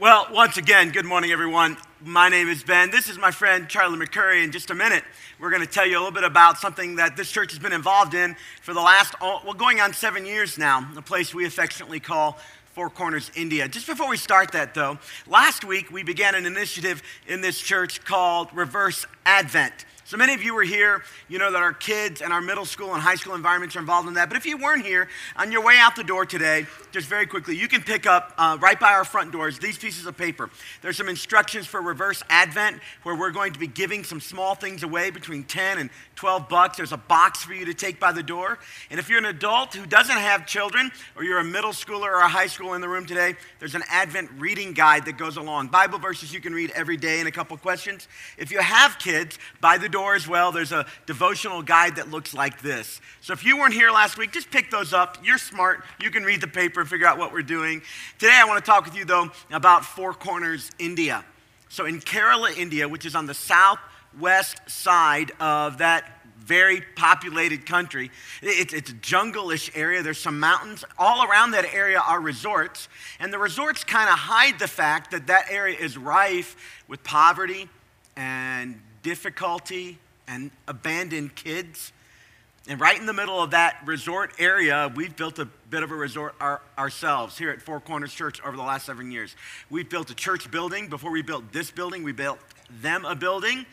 Well, once again, good morning, everyone. My name is Ben. This is my friend Charlie McCurry. In just a minute, we're going to tell you a little bit about something that this church has been involved in for the last, oh, well, going on seven years now, a place we affectionately call Four Corners, India. Just before we start that, though, last week we began an initiative in this church called Reverse Advent. So many of you were here. You know that our kids and our middle school and high school environments are involved in that. But if you weren't here, on your way out the door today, just very quickly, you can pick up uh, right by our front doors these pieces of paper. There's some instructions for reverse Advent where we're going to be giving some small things away between 10 and 12 bucks. There's a box for you to take by the door. And if you're an adult who doesn't have children, or you're a middle schooler or a high schooler in the room today, there's an Advent reading guide that goes along. Bible verses you can read every day and a couple questions. If you have kids, by the door as well, there's a devotional guide that looks like this. So if you weren't here last week, just pick those up. You're smart. You can read the paper and figure out what we're doing. Today, I want to talk with you, though, about Four Corners, India. So in Kerala, India, which is on the southwest side of that very populated country. It's, it's a jungle-ish area. There's some mountains. All around that area are resorts. And the resorts kind of hide the fact that that area is rife with poverty and difficulty, and abandoned kids. And right in the middle of that resort area, we've built a bit of a resort our, ourselves here at Four Corners Church over the last seven years. We've built a church building. Before we built this building, we built them a building.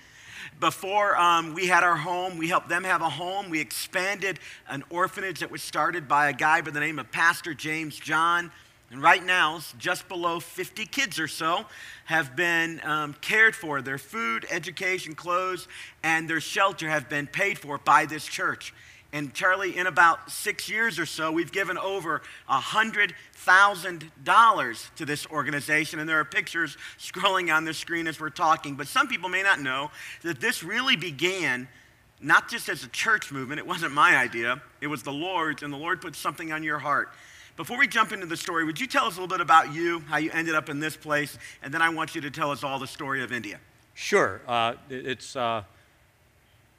Before um, we had our home, we helped them have a home. We expanded an orphanage that was started by a guy by the name of Pastor James John. And right now, just below 50 kids or so have been um, cared for. Their food, education, clothes, and their shelter have been paid for by this church. And Charlie, in about six years or so, we've given over $100,000 to this organization. And there are pictures scrolling on the screen as we're talking. But some people may not know that this really began not just as a church movement, it wasn't my idea, it was the Lord's, and the Lord put something on your heart before we jump into the story, would you tell us a little bit about you, how you ended up in this place, and then I want you to tell us all the story of India. Sure. Uh, it's, uh,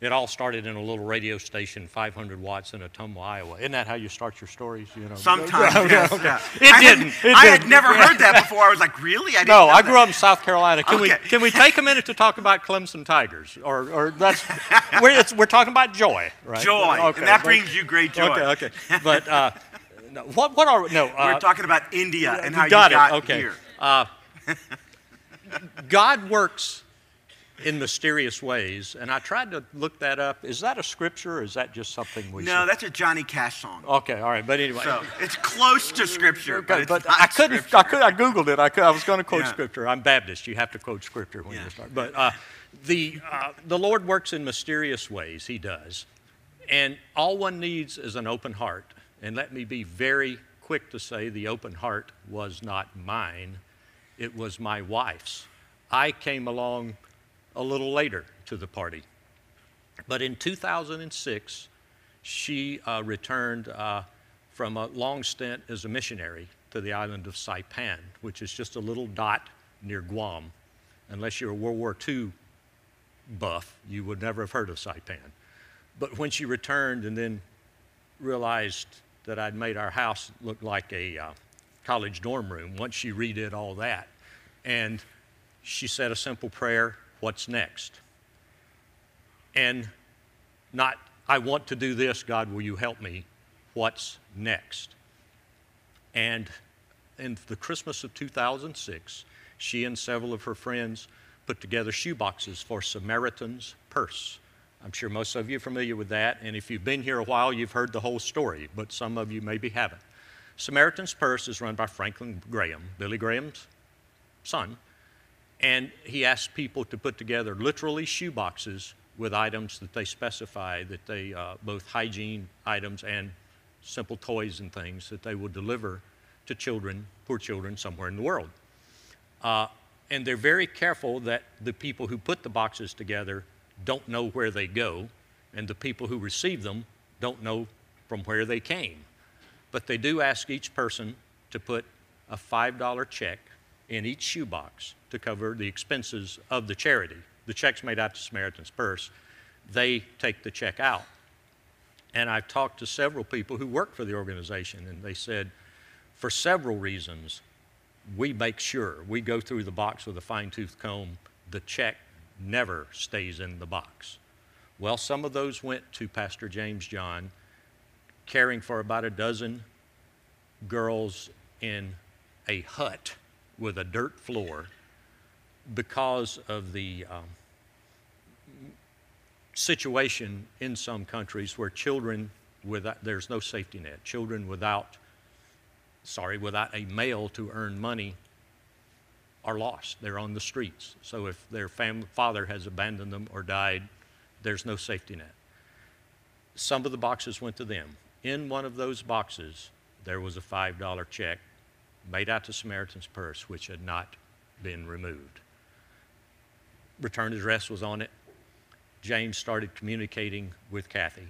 it all started in a little radio station, 500 watts in Ottumwa, Iowa. Isn't that how you start your stories? You know. Sometimes, yes, okay. yeah. It I didn't. It I didn't. had never heard that before. I was like, really? I didn't no, know I grew that. up in South Carolina. Can Okay. we can we take a minute to talk about Clemson Tigers? Or, or that's we're, it's, we're talking about joy, right? Joy, Okay, and that but- brings you great joy. Okay, okay. But uh, no, what what are no? Uh, We're talking about India and how got you got it. Okay. here. Uh, God works in mysterious ways, and I tried to look that up. Is that a scripture, or is that just something we? No, say? that's a Johnny Cash song. Okay, all right. But anyway, So it's close to scripture, but, Okay, but not I couldn't. scripture. I could. I googled it. I could. I was going to quote Yeah. scripture. I'm Baptist. You have to quote scripture when Yeah. you start. But uh, the uh, the Lord works in mysterious ways. He does, and all one needs is an open heart. And let me be very quick to say, the open heart was not mine. It was my wife's. I came along a little later to the party, but in 2006, she uh, returned uh, from a long stint as a missionary to the island of Saipan, which is just a little dot near Guam. Unless you're a World War II buff, you would never have heard of Saipan. But when she returned and then realized that I'd made our house look like a uh, college dorm room, once she redid all that, and she said a simple prayer, What's next? And not, I want to do this, God, will you help me? What's next? And in the Christmas of 2006, she and several of her friends put together shoeboxes for Samaritan's Purse. I'm sure most of you are familiar with that, and if you've been here a while, you've heard the whole story, but some of you maybe haven't. Samaritan's Purse is run by Franklin Graham, Billy Graham's son, and he asked people to put together literally shoeboxes with items that they specify that they uh, both hygiene items and simple toys and things that they will deliver to children, poor children somewhere in the world. Uh, and they're very careful that the people who put the boxes together don't know where they go, and the people who receive them don't know from where they came. But they do ask each person to put a $5 check in each shoebox to cover the expenses of the charity. The check's made out to Samaritan's Purse. They take the check out. And I've talked to several people who work for the organization, and they said, for several reasons, we make sure we go through the box with a fine tooth comb. The check never stays in the box. Well, some of those went to Pastor James John, caring for about a dozen girls in a hut with a dirt floor because of the um, situation in some countries where children without there's no safety net children without sorry without a male to earn money are lost. They're on the streets. So if their family, father has abandoned them or died there's no safety net. Some of the boxes went to them. In one of those boxes there was a $5 check made out to samaritan's purse which had not been removed. Return address was on it. James started communicating with Kathy.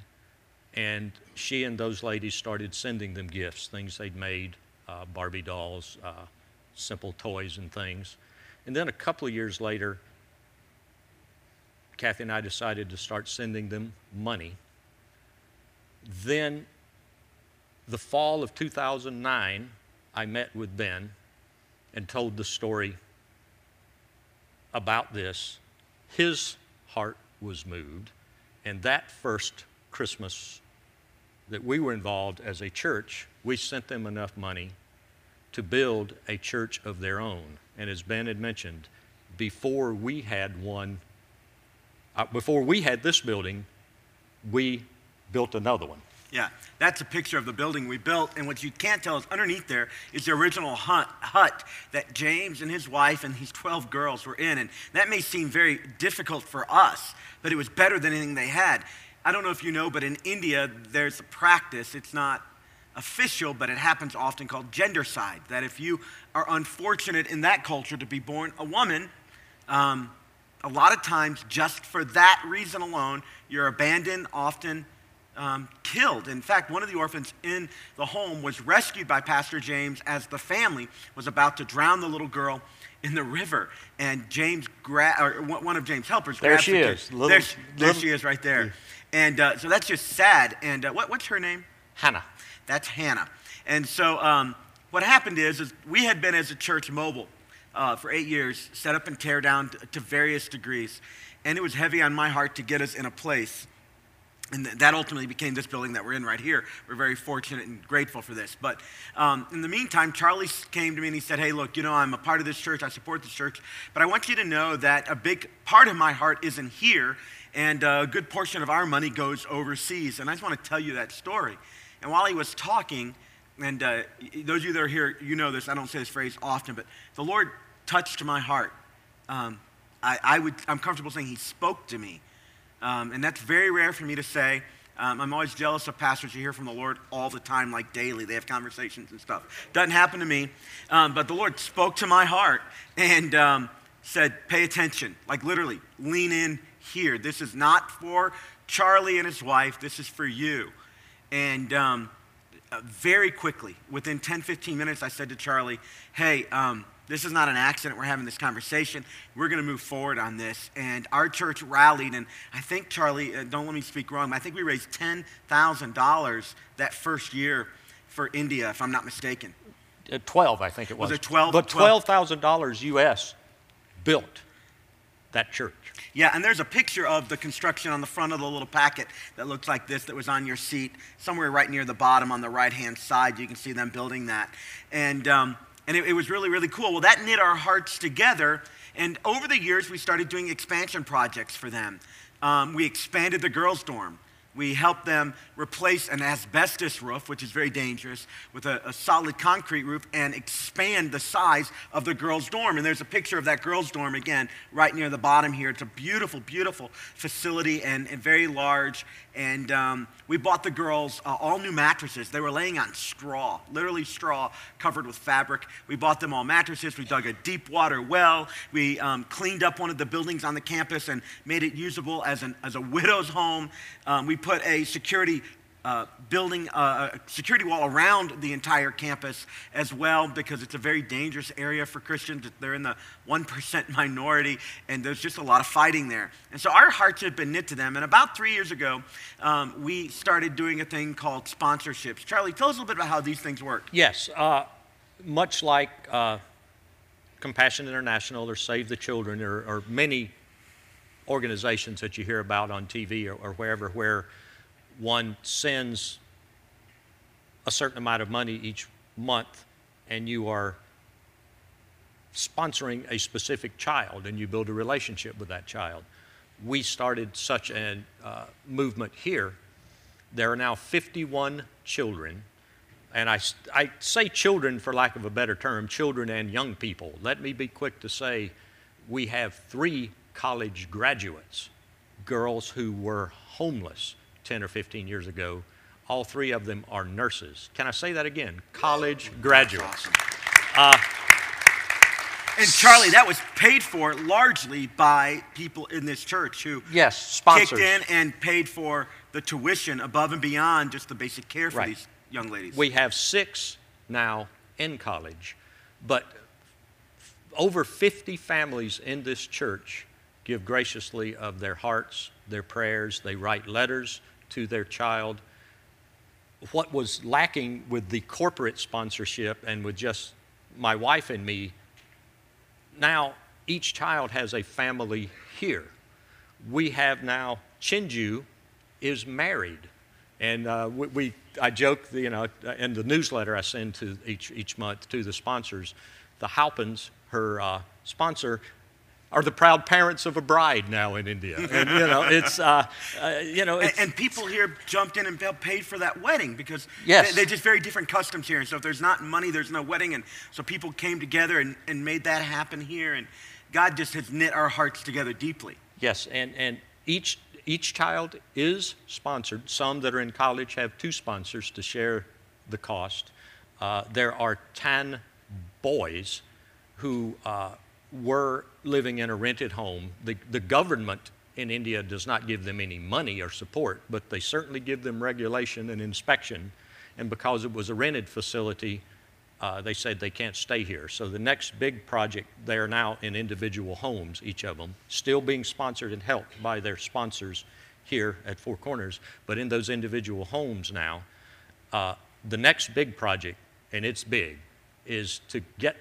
And she and those ladies started sending them gifts, things they'd made, uh, Barbie dolls, uh, simple toys and things. And then a couple of years later, Kathy and I decided to start sending them money. Then, the fall of 2009, I met with Ben and told the story about this. His heart was moved. And that first Christmas that we were involved as a church, we sent them enough money to build a church of their own. And as Ben had mentioned, before we had one, uh, before we had this building, we built another one. Yeah, that's a picture of the building we built. And what you can't tell is underneath there is the original hut, hut that James and his wife and these 12 girls were in. And that may seem very difficult for us, but it was better than anything they had. I don't know if you know, but in India, there's a practice. It's not official, but it happens often called gendercide. That if you are unfortunate in that culture to be born a woman, um, a lot of times, just for that reason alone, you're abandoned, often um, killed. In fact, one of the orphans in the home was rescued by Pastor James as the family was about to drown the little girl in the river. And James, gra- or one of James' helpers, there she is. Little, there, there she is right there. And uh, so that's just sad. And uh, what, what's her name? Hannah. That's Hannah. And so um, what happened is, is we had been as a church mobile uh, for eight years, set up and tear down to, various degrees. And it was heavy on my heart to get us in a place and that ultimately became this building that we're in right here. We're very fortunate and grateful for this. But um, in the meantime, Charlie came to me and he said, Hey, look, you know, I'm a part of this church. I support this church. But I want you to know that a big part of my heart isn't here. And a good portion of our money goes overseas. And I just want to tell you that story. And while he was talking, and uh, those of you that are here, you know this. I don't say this phrase often, but the Lord touched my heart. Um, I, I would, I'm comfortable saying he spoke to me. Um, and that's very rare for me to say. Um, I'm always jealous of pastors who hear from the Lord all the time, like daily. They have conversations and stuff. Doesn't happen to me. Um, but the Lord spoke to my heart and um, said, pay attention. Like literally, lean in here. This is not for Charlie and his wife, this is for you. And um, uh, very quickly, within 10, 15 minutes, I said to Charlie, hey, um, this is not an accident. We're having this conversation. We're going to move forward on this. And our church rallied, and I think, Charlie, uh, don't let me speak wrong, I think we raised $10,000 that first year for India, if I'm not mistaken. Uh, 12, I think it was. Was it 12? But $12,000 US built that church. Yeah, and there's a picture of the construction on the front of the little packet that looks like this that was on your seat, somewhere right near the bottom on the right hand side. You can see them building that. And, um, and it, it was really, really cool. Well, that knit our hearts together. And over the years, we started doing expansion projects for them. Um, we expanded the girls' dorm. We help them replace an asbestos roof, which is very dangerous, with a, a, solid concrete roof and expand the size of the girls' dorm. And there's a picture of that girls' dorm again, right near the bottom here. It's a beautiful, beautiful facility and, and very large. And um, we bought the girls uh, all new mattresses. They were laying on straw, literally straw covered with fabric. We bought them all mattresses. We dug a deep water well. We um, cleaned up one of the buildings on the campus and made it usable as, an, as a widow's home. Um, we put a security uh, building uh, a security wall around the entire campus as well because it's a very dangerous area for Christians. They're in the 1% minority, and there's just a lot of fighting there. And so our hearts have been knit to them. And about three years ago, um, we started doing a thing called sponsorships. Charlie, tell us a little bit about how these things work. Yes. Uh, much like uh, Compassion International or Save the Children or, or many organizations that you hear about on TV or, or wherever where one sends a certain amount of money each month and you are sponsoring a specific child and you build a relationship with that child. We started such a uh, movement here. There are now 51 children, and I, I say children for lack of a better term, children and young people. Let me be quick to say we have three college graduates, girls who were homeless 10 or 15 years ago. All three of them are nurses. Can I say that again? College graduates. Uh, and Charlie, that was paid for largely by people in this church who yes, sponsors. kicked in and paid for the tuition above and beyond just the basic care for Right. these young ladies. We have six now in college, but over 50 families in this church give graciously of their hearts, their prayers. They write letters to their child. What was lacking with the corporate sponsorship and with just my wife and me, now each child has a family here. We have now, Chinju is married. And uh, we, we, I joke, you know, in the newsletter I send to each, each month to the sponsors, the Halpins, her uh, sponsor, are the proud parents of a bride now in India. And, you know, it's, uh, uh, you know, and, it's, and people here jumped in and paid for that wedding because Yes. they, are just very different customs here. And so if there's not money, there's no wedding. And so people came together and, and made that happen here. And God just has knit our hearts together deeply. Yes, and, and each, each child is sponsored. Some that are in college have two sponsors to share the cost. Uh, there are 10 boys who uh, were living in a rented home. The, the government in India does not give them any money or support, but they certainly give them regulation and inspection. And because it was a rented facility, uh, they said they can't stay here. So the next big project, they are now in individual homes, each of them, still being sponsored and helped by their sponsors here at Four Corners, but in those individual homes now. Uh, the next big project, and it's big, is to get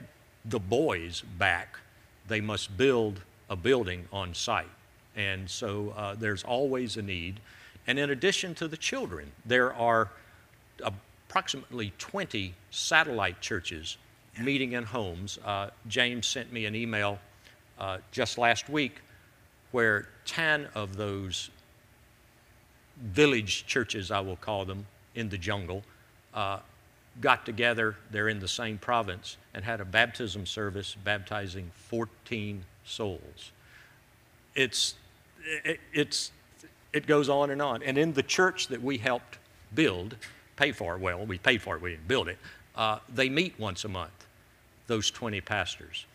the boys back. They must build a building on site. And so uh, there's always a need. And in addition to the children, there are approximately 20 satellite churches meeting in homes. Uh, James sent me an email uh, just last week where 10 of those village churches, I will call them, in the jungle, uh, got together, they're in the same province, and had a baptism service baptizing 14 souls. It's, it, it's, it goes on and on. And in the church that we helped build, pay for, well, we paid for it, we didn't build it, uh, they meet once a month, those 20 pastors.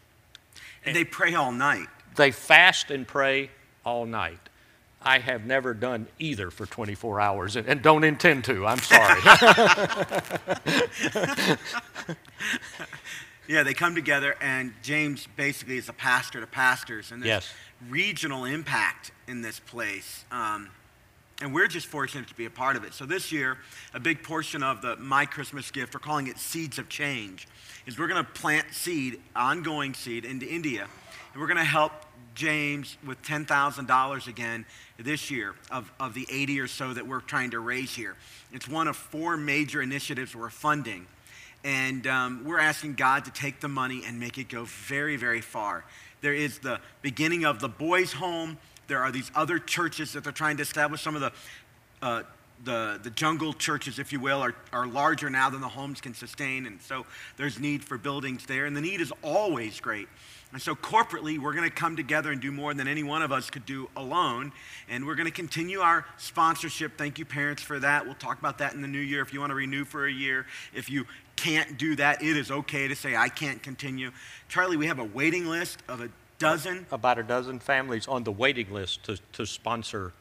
And they pray all night. They fast and pray all night. I have never done either for 24 hours and, and don't intend to. I'm sorry. Yeah, they come together, and James basically is a pastor to pastors, and there's Yes. regional impact in this place. Um, and we're just fortunate to be a part of it. So this year, a big portion of the My Christmas gift, we're calling it Seeds of Change, is we're going to plant seed, ongoing seed, into India, and we're going to help James with $10,000 again this year of, of the 80 or so that we're trying to raise here. It's one of four major initiatives we're funding. And um, we're asking God to take the money and make it go very, very far. There is the beginning of the boys' home. There are these other churches that they're trying to establish. Some of the, uh, the, the jungle churches, if you will, are, are larger now than the homes can sustain. And so there's need for buildings there. And the need is always great. And so corporately, we're going to come together and do more than any one of us could do alone. And we're going to continue our sponsorship. Thank you, parents, for that. We'll talk about that in the new year if you want to renew for a year. If you can't do that, it is okay to say, I can't continue. Charlie, we have a waiting list of a dozen. About a dozen families on the waiting list to, to sponsor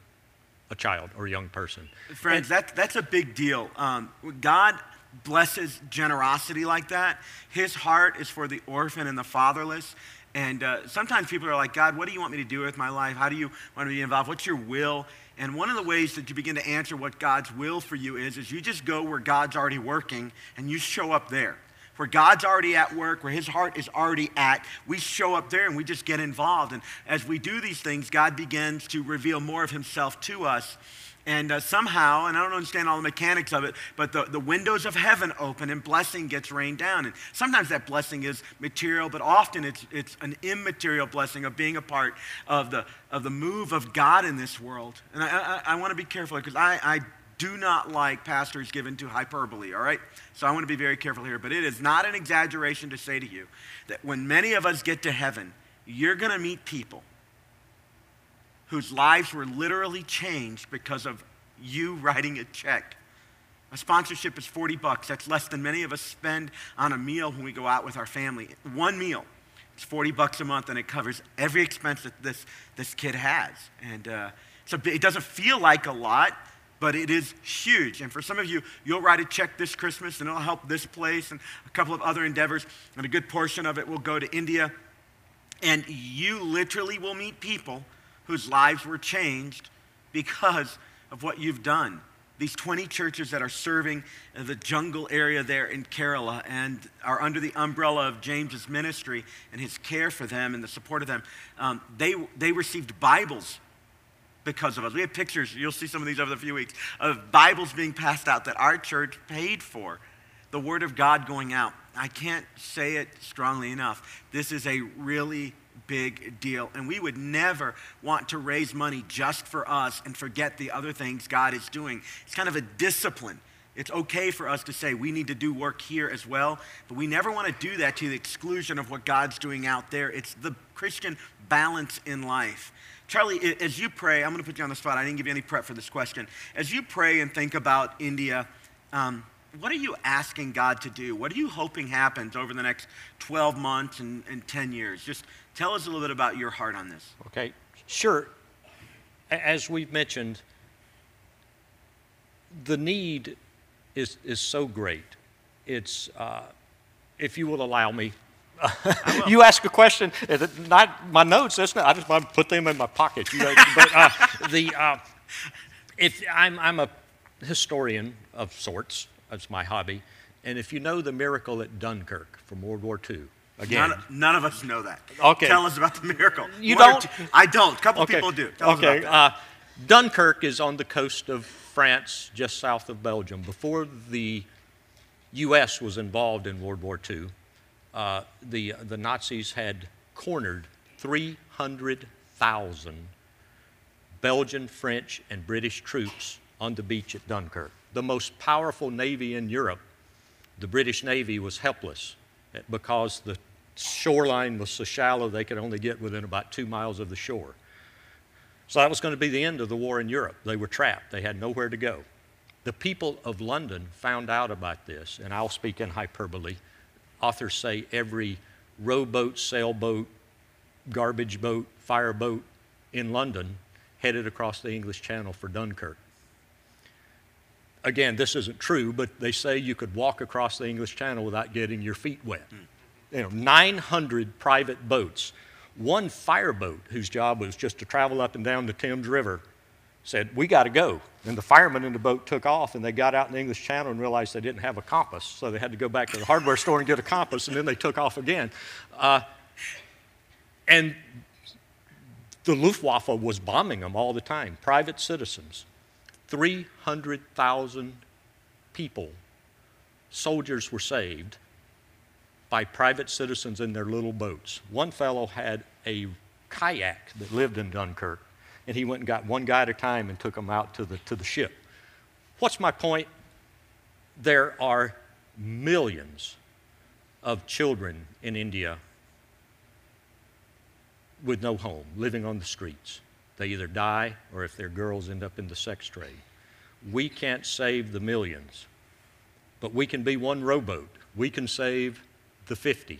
a child or a young person. Friends, that, that's a big deal. Um, God blesses generosity like that. His heart is for the orphan and the fatherless. And uh, sometimes people are like, God, what do you want me to do with my life? How do you want me to be involved? What's your will? And one of the ways that you begin to answer what God's will for you is, is you just go where God's already working and you show up there. Where God's already at work, where His heart is already at. We show up there and we just get involved. And as we do these things, God begins to reveal more of Himself to us. And uh, somehow, and I don't understand all the mechanics of it, but the, the windows of heaven open and blessing gets rained down. And sometimes that blessing is material, but often it's, it's an immaterial blessing of being a part of the, of the move of God in this world. And I, I, I want to be careful because I, I do not like pastors given to hyperbole, all right? So I want to be very careful here. But it is not an exaggeration to say to you that when many of us get to heaven, you're going to meet people whose lives were literally changed because of you writing a check. A sponsorship is 40 bucks. That's less than many of us spend on a meal when we go out with our family. One meal. It's 40 bucks a month and it covers every expense that this, this kid has. And uh, so it doesn't feel like a lot, but it is huge. And for some of you, you'll write a check this Christmas and it'll help this place and a couple of other endeavors. And a good portion of it will go to India. And you literally will meet people whose lives were changed because of what you've done. These 20 churches that are serving the jungle area there in Kerala and are under the umbrella of James's ministry and his care for them and the support of them, um, they, they received Bibles because of us. We have pictures, you'll see some of these over the few weeks, of Bibles being passed out that our church paid for. The Word of God going out. I can't say it strongly enough. This is a really big deal. And we would never want to raise money just for us and forget the other things God is doing. It's kind of a discipline. It's okay for us to say we need to do work here as well, but we never want to do that to the exclusion of what God's doing out there. It's the Christian balance in life. Charlie, as you pray, I'm going to put you on the spot. I didn't give you any prep for this question. As you pray and think about India, um, what are you asking God to do? What are you hoping happens over the next 12 months and, and 10 years? Just tell us a little bit about your heart on this. Okay, sure. As we've mentioned, the need is, is so great. It's, uh, if you will allow me, you ask a question, not my notes, that's not, I just want to put them in my pocket. You know, but uh, the, uh, if I'm, I'm a historian of sorts, that's my hobby. And if you know the miracle at Dunkirk from World War II, again. None, none of us know that. Okay. Tell us about the miracle. You don't? are- I don't. A couple okay. people do. Tell us okay. Uh, Dunkirk is on the coast of France, just south of Belgium. Before the U.S. was involved in World War II, uh, the, the Nazis had cornered 300,000 Belgian, French, and British troops on the beach at Dunkirk. The most powerful navy in Europe, the British Navy, was helpless because the shoreline was so shallow they could only get within about two miles of the shore. So that was going to be the end of the war in Europe. They were trapped, they had nowhere to go. The people of London found out about this, and I'll speak in hyperbole. Authors say every rowboat, sailboat, garbage boat, fireboat in London headed across the English Channel for Dunkirk. Again, this isn't true, but they say you could walk across the English Channel without getting your feet wet. Hmm. You know, 900 private boats. One fireboat, whose job was just to travel up and down the Thames River, said, We got to go. And the firemen in the boat took off, and they got out in the English Channel and realized they didn't have a compass. So they had to go back to the hardware store and get a compass, and then they took off again. Uh, and the Luftwaffe was bombing them all the time, private citizens. 300,000 people, soldiers were saved by private citizens in their little boats. One fellow had a kayak that lived in Dunkirk, and he went and got one guy at a time and took him out to the, to the ship. What's my point? There are millions of children in India with no home, living on the streets. They either die or if they're girls end up in the sex trade. We can't save the millions, but we can be one rowboat. We can save the 50.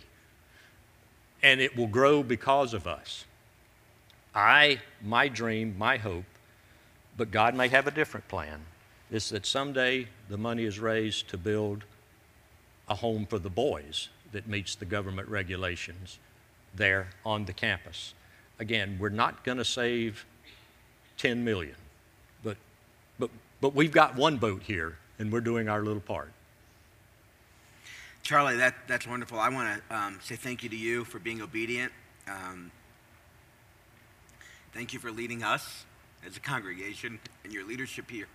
And it will grow because of us. I, my dream, my hope, but God may have a different plan, is that someday the money is raised to build a home for the boys that meets the government regulations there on the campus. Again, we're not going to save 10 million, but, but, but we've got one boat here and we're doing our little part. Charlie, that, that's wonderful. I want to um, say thank you to you for being obedient. Um, thank you for leading us as a congregation and your leadership here.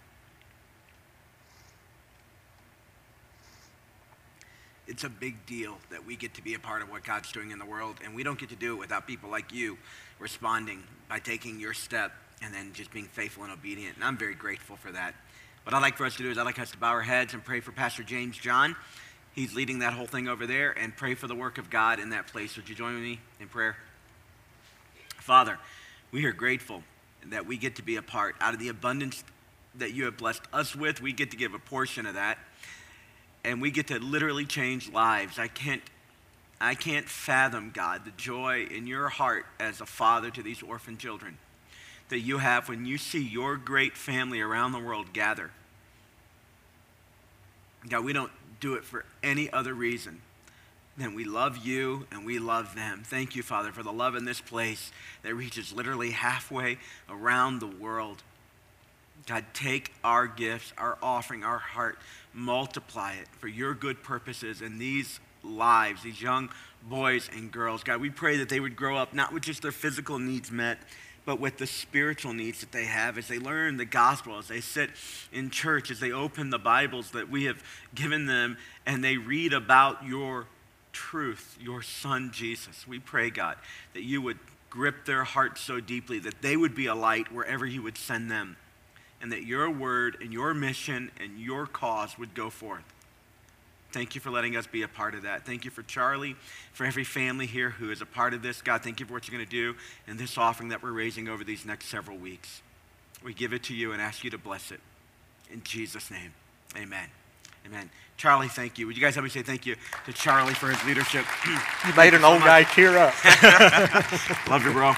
It's a big deal that we get to be a part of what God's doing in the world, and we don't get to do it without people like you responding by taking your step and then just being faithful and obedient. And I'm very grateful for that. What I'd like for us to do is I'd like us to bow our heads and pray for Pastor James John. He's leading that whole thing over there and pray for the work of God in that place. Would you join me in prayer? Father, we are grateful that we get to be a part. Out of the abundance that you have blessed us with, we get to give a portion of that. And we get to literally change lives. I can't I can't fathom, God, the joy in your heart as a father to these orphan children that you have when you see your great family around the world gather. God, we don't do it for any other reason than we love you and we love them. Thank you, Father, for the love in this place that reaches literally halfway around the world. God, take our gifts, our offering, our heart, multiply it for your good purposes in these lives, these young boys and girls. God, we pray that they would grow up not with just their physical needs met, but with the spiritual needs that they have as they learn the gospel, as they sit in church, as they open the Bibles that we have given them, and they read about your truth, your Son Jesus. We pray, God, that you would grip their hearts so deeply that they would be a light wherever you would send them, and that your word and your mission and your cause would go forth. Thank you for letting us be a part of that. Thank you for Charlie, for every family here who is a part of this. God, thank you for what you're going to do in this offering that we're raising over these next several weeks. We give it to you and ask you to bless it. In Jesus' name, amen. Amen. Charlie, thank you. Would you guys help me say thank you to Charlie for his leadership? you made an old guy tear up. Love you, bro.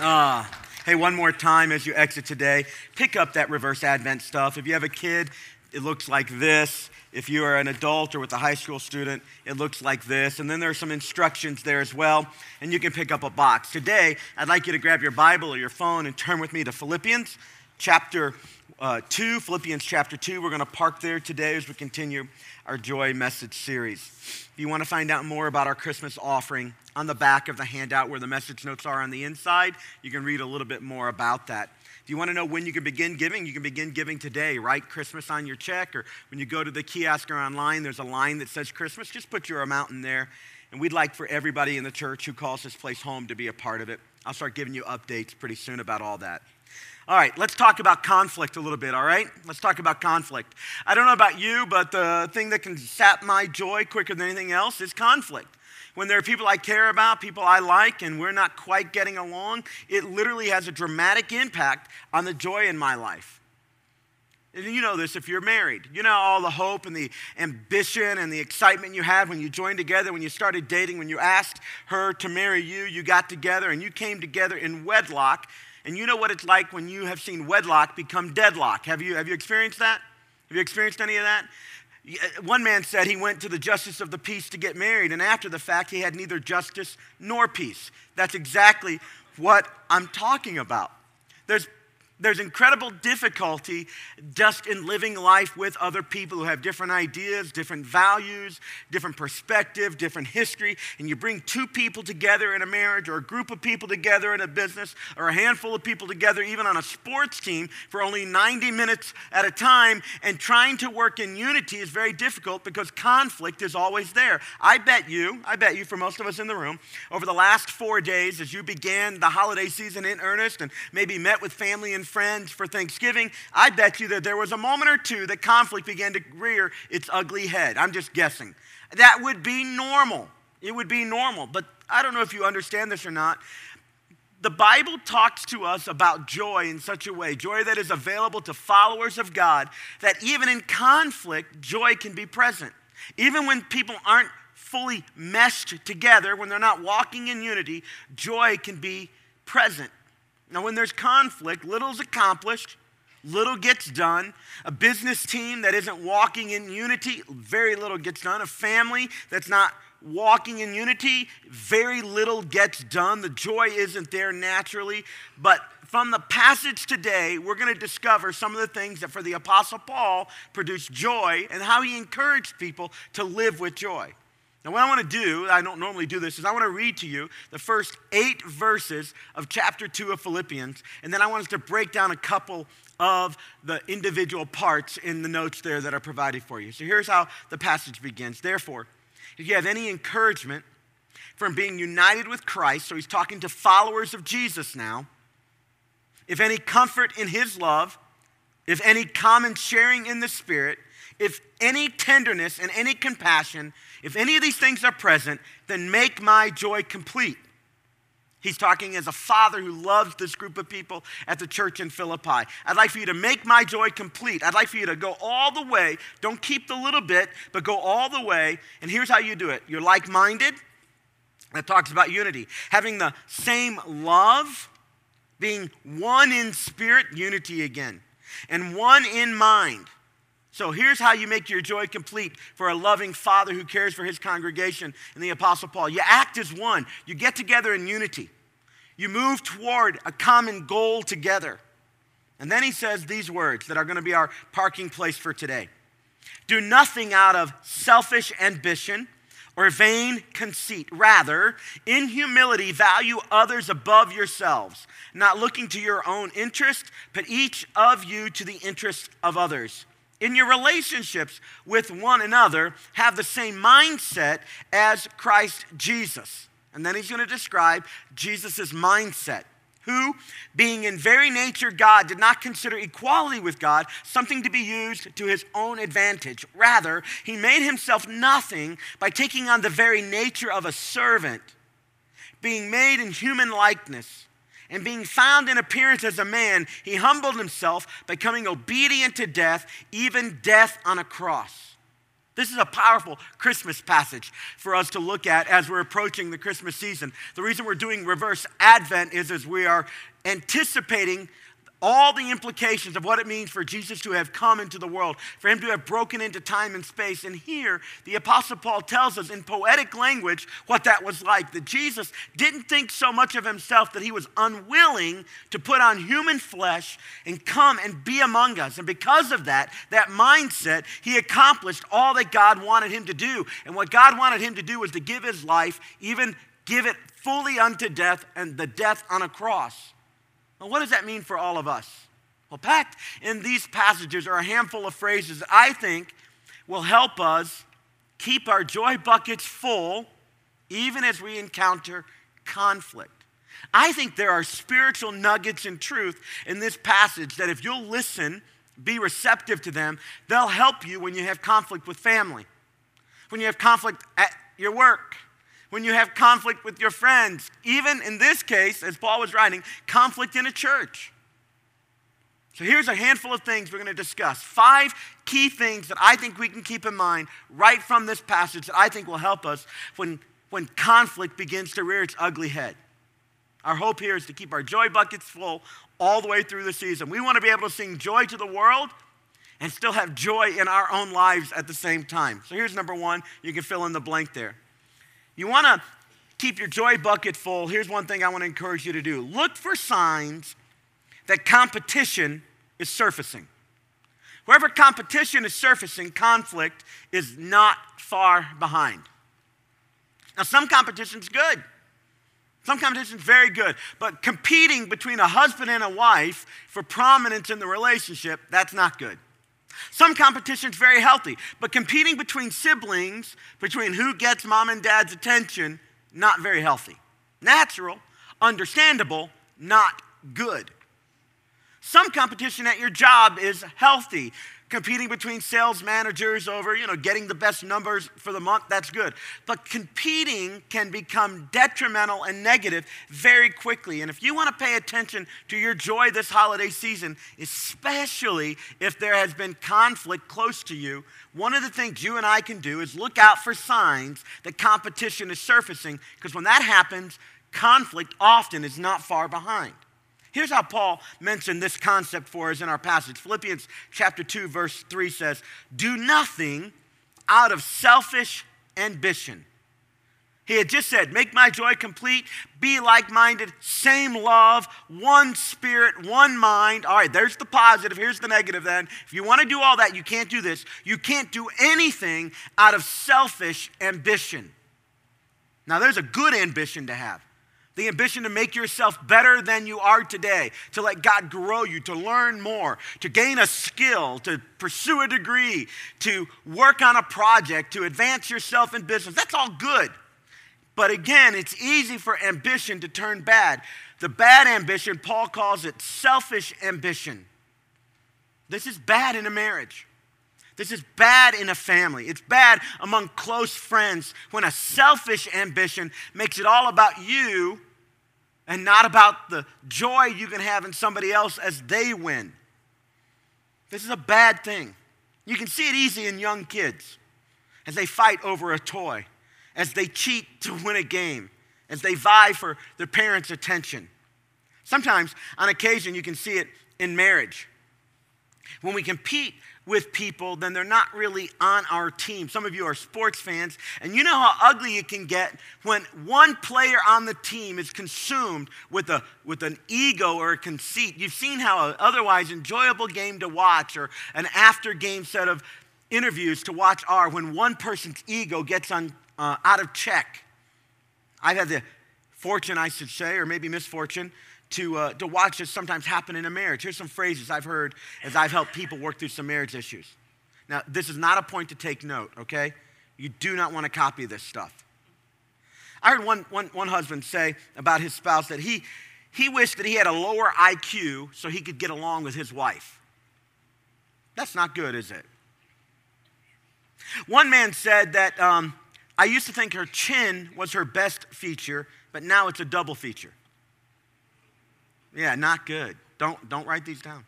Uh, hey, one more time as you exit today, pick up that reverse Advent stuff. If you have a kid, it looks like this. If you are an adult or with a high school student, it looks like this. And then there are some instructions there as well, and you can pick up a box. Today, I'd like you to grab your Bible or your phone and turn with me to Philippians chapter uh, 2. Philippians chapter 2. We're going to park there today as we continue our Joy message series. If you want to find out more about our Christmas offering, on the back of the handout where the message notes are on the inside, you can read a little bit more about that. If you want to know when you can begin giving, you can begin giving today. Write Christmas on your check, or when you go to the kiosk or online, there's a line that says Christmas. Just put your amount in there. And we'd like for everybody in the church who calls this place home to be a part of it. I'll start giving you updates pretty soon about all that. All right, let's talk about conflict a little bit, all right? Let's talk about conflict. I don't know about you, but the thing that can sap my joy quicker than anything else is conflict when there are people I care about, people I like, and we're not quite getting along, it literally has a dramatic impact on the joy in my life. And you know this if you're married. You know all the hope and the ambition and the excitement you had when you joined together, when you started dating, when you asked her to marry you, you got together and you came together in wedlock. And you know what it's like when you have seen wedlock become deadlock. Have you, have you experienced that? Have you experienced any of that? One man said he went to the justice of the peace to get married, and after the fact, he had neither justice nor peace. That's exactly what I'm talking about. There's there's incredible difficulty just in living life with other people who have different ideas, different values, different perspective, different history, and you bring two people together in a marriage or a group of people together in a business or a handful of people together even on a sports team for only 90 minutes at a time and trying to work in unity is very difficult because conflict is always there. I bet you, I bet you for most of us in the room, over the last 4 days as you began the holiday season in earnest and maybe met with family and friends for Thanksgiving, I bet you that there was a moment or two that conflict began to rear its ugly head. I'm just guessing. That would be normal. It would be normal. But I don't know if you understand this or not. The Bible talks to us about joy in such a way, joy that is available to followers of God, that even in conflict, joy can be present. Even when people aren't fully meshed together, when they're not walking in unity, joy can be present. Now, when there's conflict, little is accomplished, little gets done. A business team that isn't walking in unity, very little gets done. A family that's not walking in unity, very little gets done. The joy isn't there naturally. But from the passage today, we're going to discover some of the things that for the Apostle Paul produced joy and how he encouraged people to live with joy. Now, what I want to do, I don't normally do this, is I want to read to you the first eight verses of chapter two of Philippians, and then I want us to break down a couple of the individual parts in the notes there that are provided for you. So here's how the passage begins. Therefore, if you have any encouragement from being united with Christ, so he's talking to followers of Jesus now, if any comfort in his love, if any common sharing in the Spirit, if any tenderness and any compassion, if any of these things are present, then make my joy complete. He's talking as a father who loves this group of people at the church in Philippi. I'd like for you to make my joy complete. I'd like for you to go all the way. Don't keep the little bit, but go all the way. And here's how you do it you're like minded. That talks about unity. Having the same love, being one in spirit, unity again, and one in mind. So here's how you make your joy complete for a loving father who cares for his congregation and the Apostle Paul. You act as one, you get together in unity, you move toward a common goal together. And then he says these words that are going to be our parking place for today Do nothing out of selfish ambition or vain conceit. Rather, in humility, value others above yourselves, not looking to your own interest, but each of you to the interest of others in your relationships with one another, have the same mindset as Christ Jesus. And then he's going to describe Jesus' mindset, who, being in very nature God, did not consider equality with God something to be used to his own advantage. Rather, he made himself nothing by taking on the very nature of a servant, being made in human likeness and being found in appearance as a man, he humbled himself, becoming obedient to death, even death on a cross. This is a powerful Christmas passage for us to look at as we're approaching the Christmas season. The reason we're doing reverse Advent is as we are anticipating all the implications of what it means for Jesus to have come into the world, for him to have broken into time and space. And here, the Apostle Paul tells us in poetic language what that was like that Jesus didn't think so much of himself that he was unwilling to put on human flesh and come and be among us. And because of that, that mindset, he accomplished all that God wanted him to do. And what God wanted him to do was to give his life, even give it fully unto death and the death on a cross. Well, what does that mean for all of us? Well, packed in these passages are a handful of phrases that I think will help us keep our joy buckets full even as we encounter conflict. I think there are spiritual nuggets and truth in this passage that if you'll listen, be receptive to them, they'll help you when you have conflict with family, when you have conflict at your work, when you have conflict with your friends, even in this case, as Paul was writing, conflict in a church. So here's a handful of things we're going to discuss. Five key things that I think we can keep in mind right from this passage that I think will help us when, when conflict begins to rear its ugly head. Our hope here is to keep our joy buckets full all the way through the season. We want to be able to sing joy to the world and still have joy in our own lives at the same time. So here's number one. You can fill in the blank there. You want to keep your joy bucket full. Here's one thing I want to encourage you to do look for signs that competition is surfacing. Wherever competition is surfacing, conflict is not far behind. Now, some competition is good. Some competition is very good, but competing between a husband and a wife for prominence in the relationship, that's not good. Some competition is very healthy, but competing between siblings, between who gets mom and dad's attention, not very healthy. Natural, understandable, not good. Some competition at your job is healthy competing between sales managers over, you know, getting the best numbers for the month, that's good. But competing can become detrimental and negative very quickly. And if you want to pay attention to your joy this holiday season, especially if there has been conflict close to you, one of the things you and I can do is look out for signs that competition is surfacing, because when that happens, conflict often is not far behind. Here's how Paul mentioned this concept for us in our passage. Philippians chapter 2, verse 3 says, Do nothing out of selfish ambition. He had just said, Make my joy complete, be like minded, same love, one spirit, one mind. All right, there's the positive. Here's the negative then. If you want to do all that, you can't do this. You can't do anything out of selfish ambition. Now, there's a good ambition to have the ambition to make yourself better than you are today, to let God grow you, to learn more, to gain a skill, to pursue a degree, to work on a project, to advance yourself in business. That's all good. But again, it's easy for ambition to turn bad. The bad ambition, Paul calls it selfish ambition. This is bad in a marriage. This is bad in a family. It's bad among close friends when a selfish ambition makes it all about you and not about the joy you can have in somebody else as they win. This is a bad thing. You can see it easy in young kids as they fight over a toy as they cheat to win a game, as they vie for their parents' attention. Sometimes, on occasion, you can see it in marriage. When we compete with people, then they're not really on our team. Some of you are sports fans, and you know how ugly it can get when one player on the team is consumed with, a, with an ego or a conceit. You've seen how an otherwise enjoyable game to watch or an after game set of interviews to watch are when one person's ego gets on uh, out of check. I've had the fortune, I should say, or maybe misfortune, to, uh, to watch this sometimes happen in a marriage. Here's some phrases I've heard as I've helped people work through some marriage issues. Now, this is not a point to take note, okay? You do not want to copy this stuff. I heard one, one, one husband say about his spouse that he, he wished that he had a lower IQ so he could get along with his wife. That's not good, is it? One man said that um, I used to think her chin was her best feature, but now it's a double feature. Yeah, not good. Don't, don't write these down.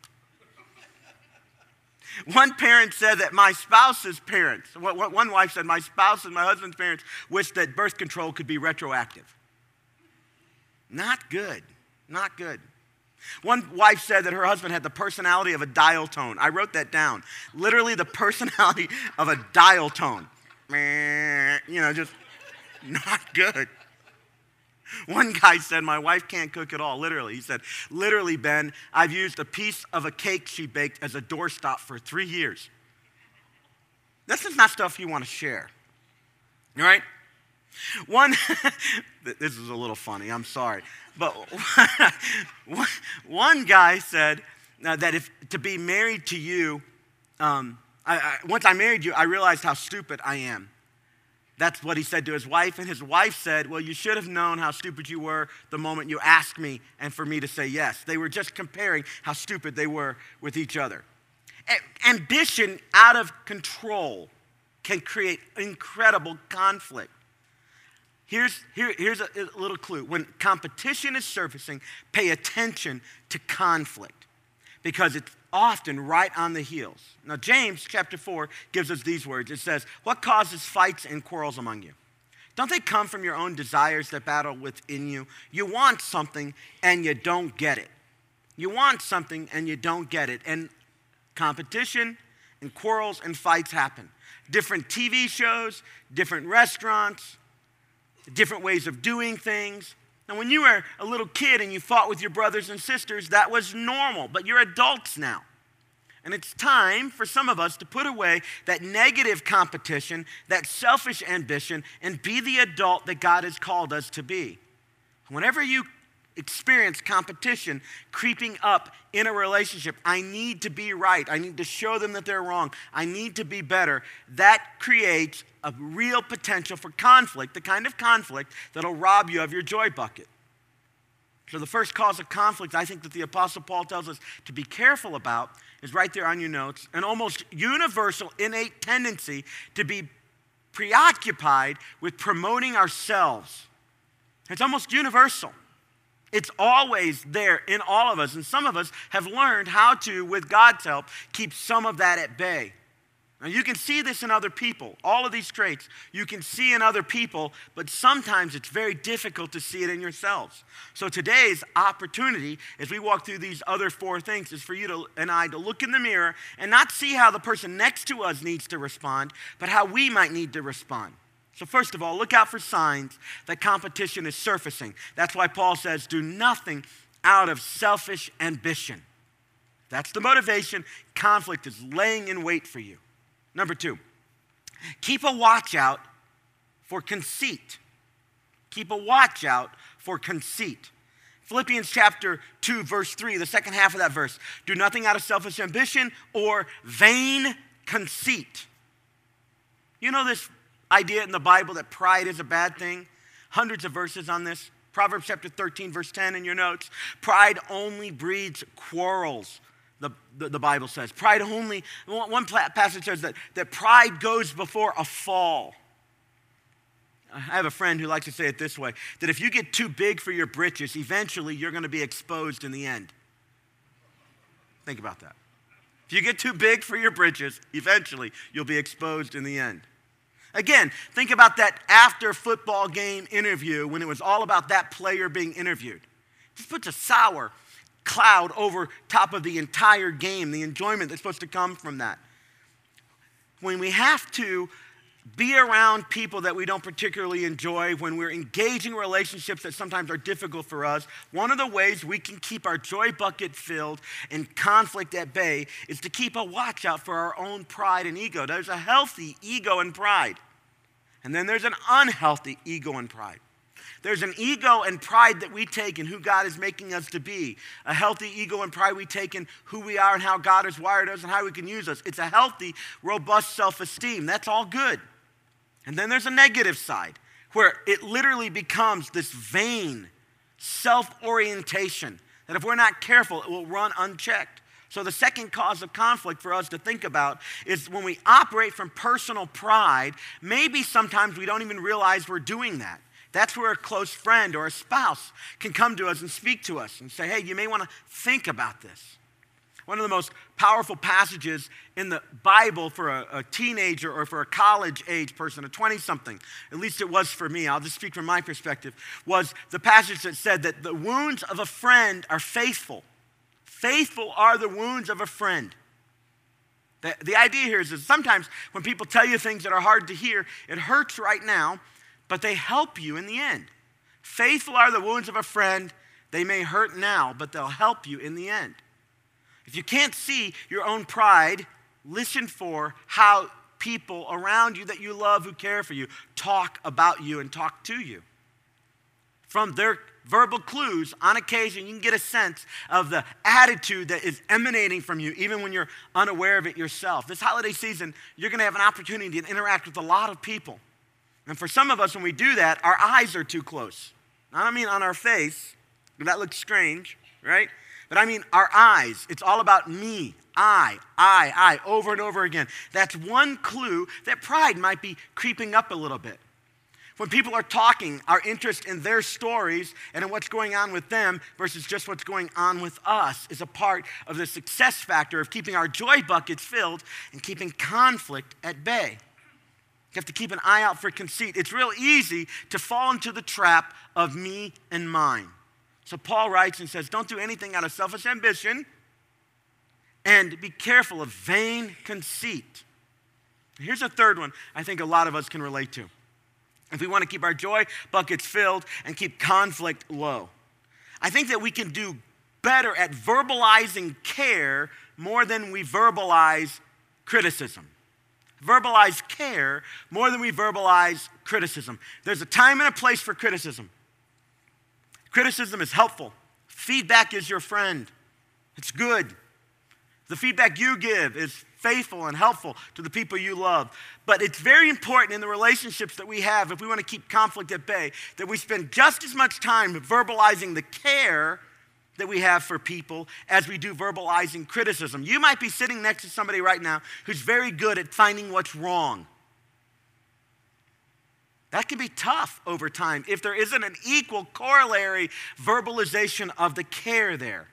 One parent said that my spouse's parents, one wife said, my spouse and my husband's parents wished that birth control could be retroactive. Not good. Not good. One wife said that her husband had the personality of a dial tone. I wrote that down. Literally, the personality of a dial tone you know, just not good. One guy said, My wife can't cook at all, literally. He said, Literally, Ben, I've used a piece of a cake she baked as a doorstop for three years. This is not stuff you want to share. All right? One, this is a little funny, I'm sorry. But one guy said uh, that if to be married to you, um, I, I, once I married you, I realized how stupid I am. That's what he said to his wife. And his wife said, Well, you should have known how stupid you were the moment you asked me and for me to say yes. They were just comparing how stupid they were with each other. A- ambition out of control can create incredible conflict. Here's, here, here's a, a little clue. When competition is surfacing, pay attention to conflict because it's often right on the heels. Now, James chapter 4 gives us these words. It says, What causes fights and quarrels among you? Don't they come from your own desires that battle within you? You want something and you don't get it. You want something and you don't get it. And competition and quarrels and fights happen. Different TV shows, different restaurants, different ways of doing things, now, when you were a little kid and you fought with your brothers and sisters, that was normal, but you're adults now. And it's time for some of us to put away that negative competition, that selfish ambition, and be the adult that God has called us to be. Whenever you experience competition creeping up in a relationship, I need to be right. I need to show them that they're wrong. I need to be better. That creates a real potential for conflict, the kind of conflict that'll rob you of your joy bucket. So, the first cause of conflict I think that the Apostle Paul tells us to be careful about is right there on your notes an almost universal innate tendency to be preoccupied with promoting ourselves. It's almost universal. It's always there in all of us. And some of us have learned how to, with God's help, keep some of that at bay. Now, you can see this in other people. All of these traits you can see in other people, but sometimes it's very difficult to see it in yourselves. So, today's opportunity as we walk through these other four things is for you to, and I to look in the mirror and not see how the person next to us needs to respond, but how we might need to respond. So, first of all, look out for signs that competition is surfacing. That's why Paul says, do nothing out of selfish ambition. That's the motivation. Conflict is laying in wait for you. Number two, keep a watch out for conceit. Keep a watch out for conceit. Philippians chapter 2, verse 3, the second half of that verse. Do nothing out of selfish ambition or vain conceit. You know this idea in the Bible that pride is a bad thing? Hundreds of verses on this. Proverbs chapter 13, verse 10 in your notes. Pride only breeds quarrels, the, the, the Bible says. Pride only, one passage says that, that pride goes before a fall. I have a friend who likes to say it this way that if you get too big for your britches, eventually you're going to be exposed in the end. Think about that. If you get too big for your britches, eventually you'll be exposed in the end. Again, think about that after football game interview when it was all about that player being interviewed. Just puts a sour cloud over top of the entire game, the enjoyment that's supposed to come from that. When we have to be around people that we don't particularly enjoy, when we're engaging relationships that sometimes are difficult for us, one of the ways we can keep our joy bucket filled and conflict at bay is to keep a watch out for our own pride and ego. There's a healthy ego and pride, and then there's an unhealthy ego and pride. There's an ego and pride that we take in who God is making us to be. A healthy ego and pride we take in who we are and how God has wired us and how He can use us. It's a healthy, robust self esteem. That's all good. And then there's a negative side where it literally becomes this vain self orientation that if we're not careful, it will run unchecked. So, the second cause of conflict for us to think about is when we operate from personal pride, maybe sometimes we don't even realize we're doing that. That's where a close friend or a spouse can come to us and speak to us and say, hey, you may want to think about this. One of the most powerful passages in the Bible for a, a teenager or for a college age person, a 20 something, at least it was for me, I'll just speak from my perspective, was the passage that said that the wounds of a friend are faithful. Faithful are the wounds of a friend. The, the idea here is that sometimes when people tell you things that are hard to hear, it hurts right now, but they help you in the end. Faithful are the wounds of a friend. They may hurt now, but they'll help you in the end. If you can't see your own pride, listen for how people around you that you love who care for you talk about you and talk to you. From their verbal clues, on occasion, you can get a sense of the attitude that is emanating from you, even when you're unaware of it yourself. This holiday season, you're going to have an opportunity to interact with a lot of people. And for some of us, when we do that, our eyes are too close. I don't mean on our face, that looks strange, right? But I mean our eyes. It's all about me, I, I, I, over and over again. That's one clue that pride might be creeping up a little bit. When people are talking, our interest in their stories and in what's going on with them versus just what's going on with us is a part of the success factor of keeping our joy buckets filled and keeping conflict at bay. You have to keep an eye out for conceit. It's real easy to fall into the trap of me and mine. So Paul writes and says, Don't do anything out of selfish ambition and be careful of vain conceit. Here's a third one I think a lot of us can relate to. If we want to keep our joy buckets filled and keep conflict low, I think that we can do better at verbalizing care more than we verbalize criticism. Verbalize care more than we verbalize criticism. There's a time and a place for criticism. Criticism is helpful, feedback is your friend. It's good. The feedback you give is faithful and helpful to the people you love. But it's very important in the relationships that we have, if we want to keep conflict at bay, that we spend just as much time verbalizing the care that we have for people as we do verbalizing criticism. You might be sitting next to somebody right now who's very good at finding what's wrong. That can be tough over time if there isn't an equal corollary verbalization of the care there.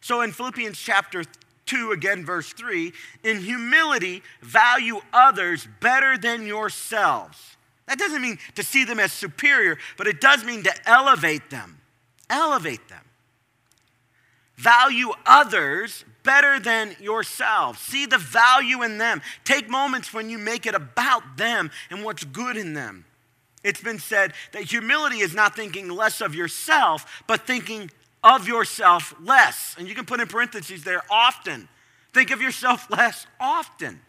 So in Philippians chapter 2, again, verse 3, in humility, value others better than yourselves. That doesn't mean to see them as superior, but it does mean to elevate them. Elevate them. Value others better than yourselves. See the value in them. Take moments when you make it about them and what's good in them. It's been said that humility is not thinking less of yourself, but thinking of yourself less. And you can put in parentheses there often. Think of yourself less often.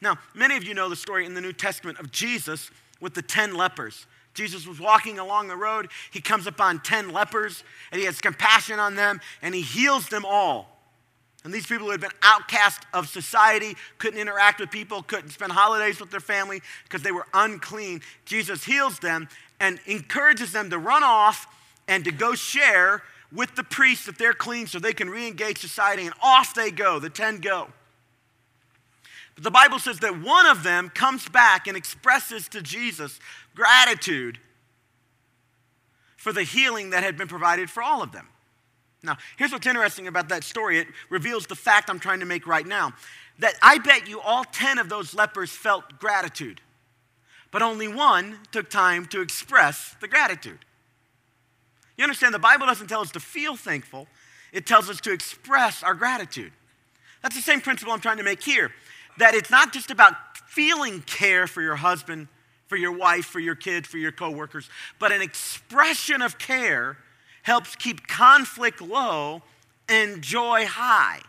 Now, many of you know the story in the New Testament of Jesus with the 10 lepers. Jesus was walking along the road. He comes upon 10 lepers and he has compassion on them and he heals them all. And these people who had been outcast of society, couldn't interact with people, couldn't spend holidays with their family because they were unclean. Jesus heals them and encourages them to run off and to go share with the priests that they're clean so they can re engage society. And off they go, the 10 go. But the Bible says that one of them comes back and expresses to Jesus gratitude for the healing that had been provided for all of them. Now, here's what's interesting about that story it reveals the fact I'm trying to make right now that I bet you all 10 of those lepers felt gratitude, but only one took time to express the gratitude. You understand, the Bible doesn't tell us to feel thankful, it tells us to express our gratitude. That's the same principle I'm trying to make here that it's not just about feeling care for your husband, for your wife, for your kids, for your coworkers, but an expression of care helps keep conflict low and joy high.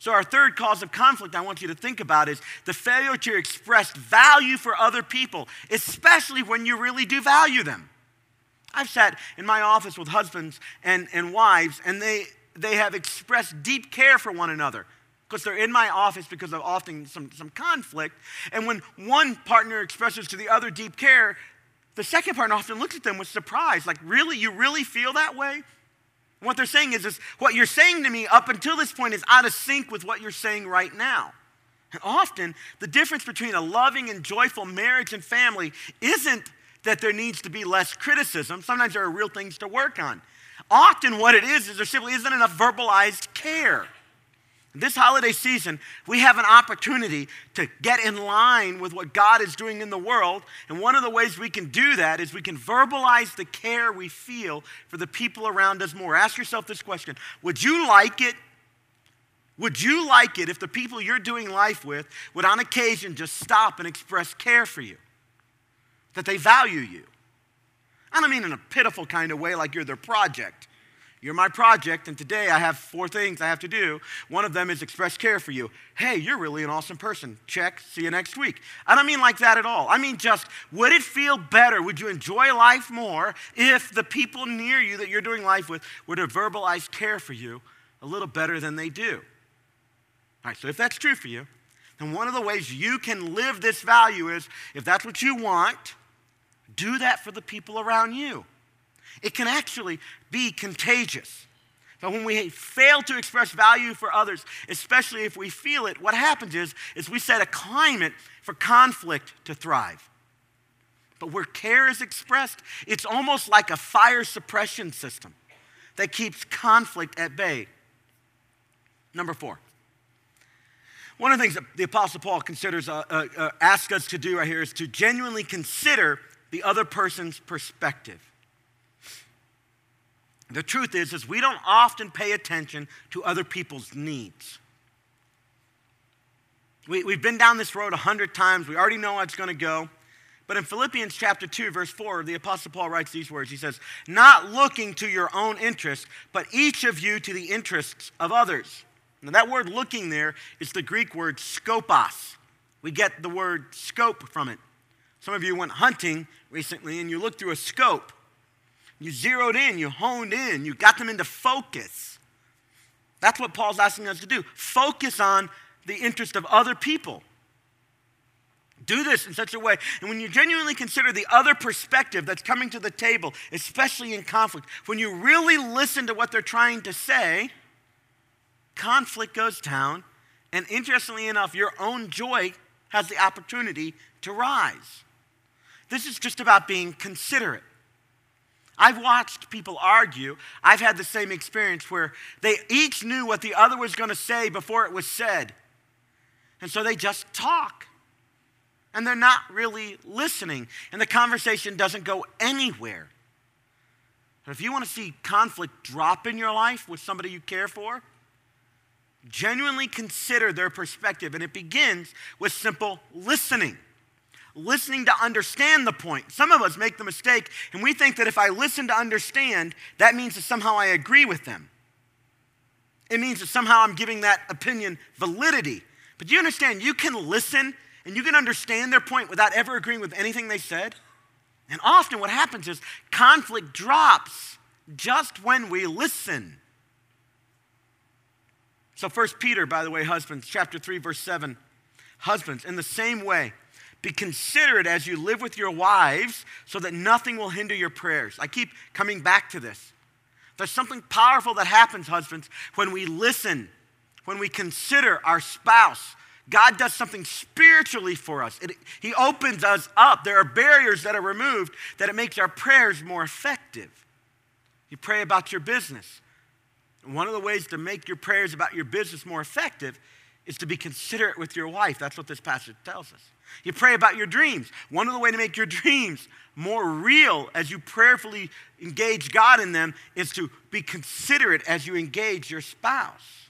So, our third cause of conflict I want you to think about is the failure to express value for other people, especially when you really do value them. I've sat in my office with husbands and, and wives, and they, they have expressed deep care for one another because they're in my office because of often some, some conflict. And when one partner expresses to the other deep care, the second partner often looks at them with surprise, like, really? You really feel that way? what they're saying is, is, what you're saying to me up until this point is out of sync with what you're saying right now. And often, the difference between a loving and joyful marriage and family isn't that there needs to be less criticism. Sometimes there are real things to work on. Often, what it is, is there simply isn't enough verbalized care. This holiday season, we have an opportunity to get in line with what God is doing in the world. And one of the ways we can do that is we can verbalize the care we feel for the people around us more. Ask yourself this question Would you like it? Would you like it if the people you're doing life with would, on occasion, just stop and express care for you? That they value you? I don't mean in a pitiful kind of way like you're their project. You're my project, and today I have four things I have to do. One of them is express care for you. Hey, you're really an awesome person. Check. See you next week. I don't mean like that at all. I mean just, would it feel better? Would you enjoy life more if the people near you that you're doing life with were to verbalize care for you a little better than they do? All right, so if that's true for you, then one of the ways you can live this value is if that's what you want, do that for the people around you. It can actually be contagious. But when we fail to express value for others, especially if we feel it, what happens is, is we set a climate for conflict to thrive. But where care is expressed, it's almost like a fire suppression system that keeps conflict at bay. Number four. One of the things that the Apostle Paul considers, uh, uh, uh, asks us to do right here is to genuinely consider the other person's perspective. The truth is, is we don't often pay attention to other people's needs. We, we've been down this road a hundred times. We already know how it's going to go. But in Philippians chapter 2, verse 4, the Apostle Paul writes these words. He says, Not looking to your own interests, but each of you to the interests of others. Now, that word looking there is the Greek word skopos. We get the word scope from it. Some of you went hunting recently and you looked through a scope. You zeroed in, you honed in, you got them into focus. That's what Paul's asking us to do. Focus on the interest of other people. Do this in such a way. And when you genuinely consider the other perspective that's coming to the table, especially in conflict, when you really listen to what they're trying to say, conflict goes down. And interestingly enough, your own joy has the opportunity to rise. This is just about being considerate. I've watched people argue. I've had the same experience where they each knew what the other was going to say before it was said. And so they just talk. And they're not really listening. And the conversation doesn't go anywhere. if you want to see conflict drop in your life with somebody you care for, genuinely consider their perspective. And it begins with simple listening. Listening to understand the point. Some of us make the mistake, and we think that if I listen to understand, that means that somehow I agree with them. It means that somehow I'm giving that opinion validity. But you understand, you can listen and you can understand their point without ever agreeing with anything they said. And often what happens is conflict drops just when we listen. So, First Peter, by the way, husbands, chapter 3, verse 7. Husbands, in the same way, be considerate as you live with your wives so that nothing will hinder your prayers. I keep coming back to this. There's something powerful that happens, husbands, when we listen, when we consider our spouse. God does something spiritually for us. It, he opens us up. There are barriers that are removed that it makes our prayers more effective. You pray about your business. One of the ways to make your prayers about your business more effective is to be considerate with your wife. That's what this passage tells us. You pray about your dreams. One of the ways to make your dreams more real as you prayerfully engage God in them is to be considerate as you engage your spouse.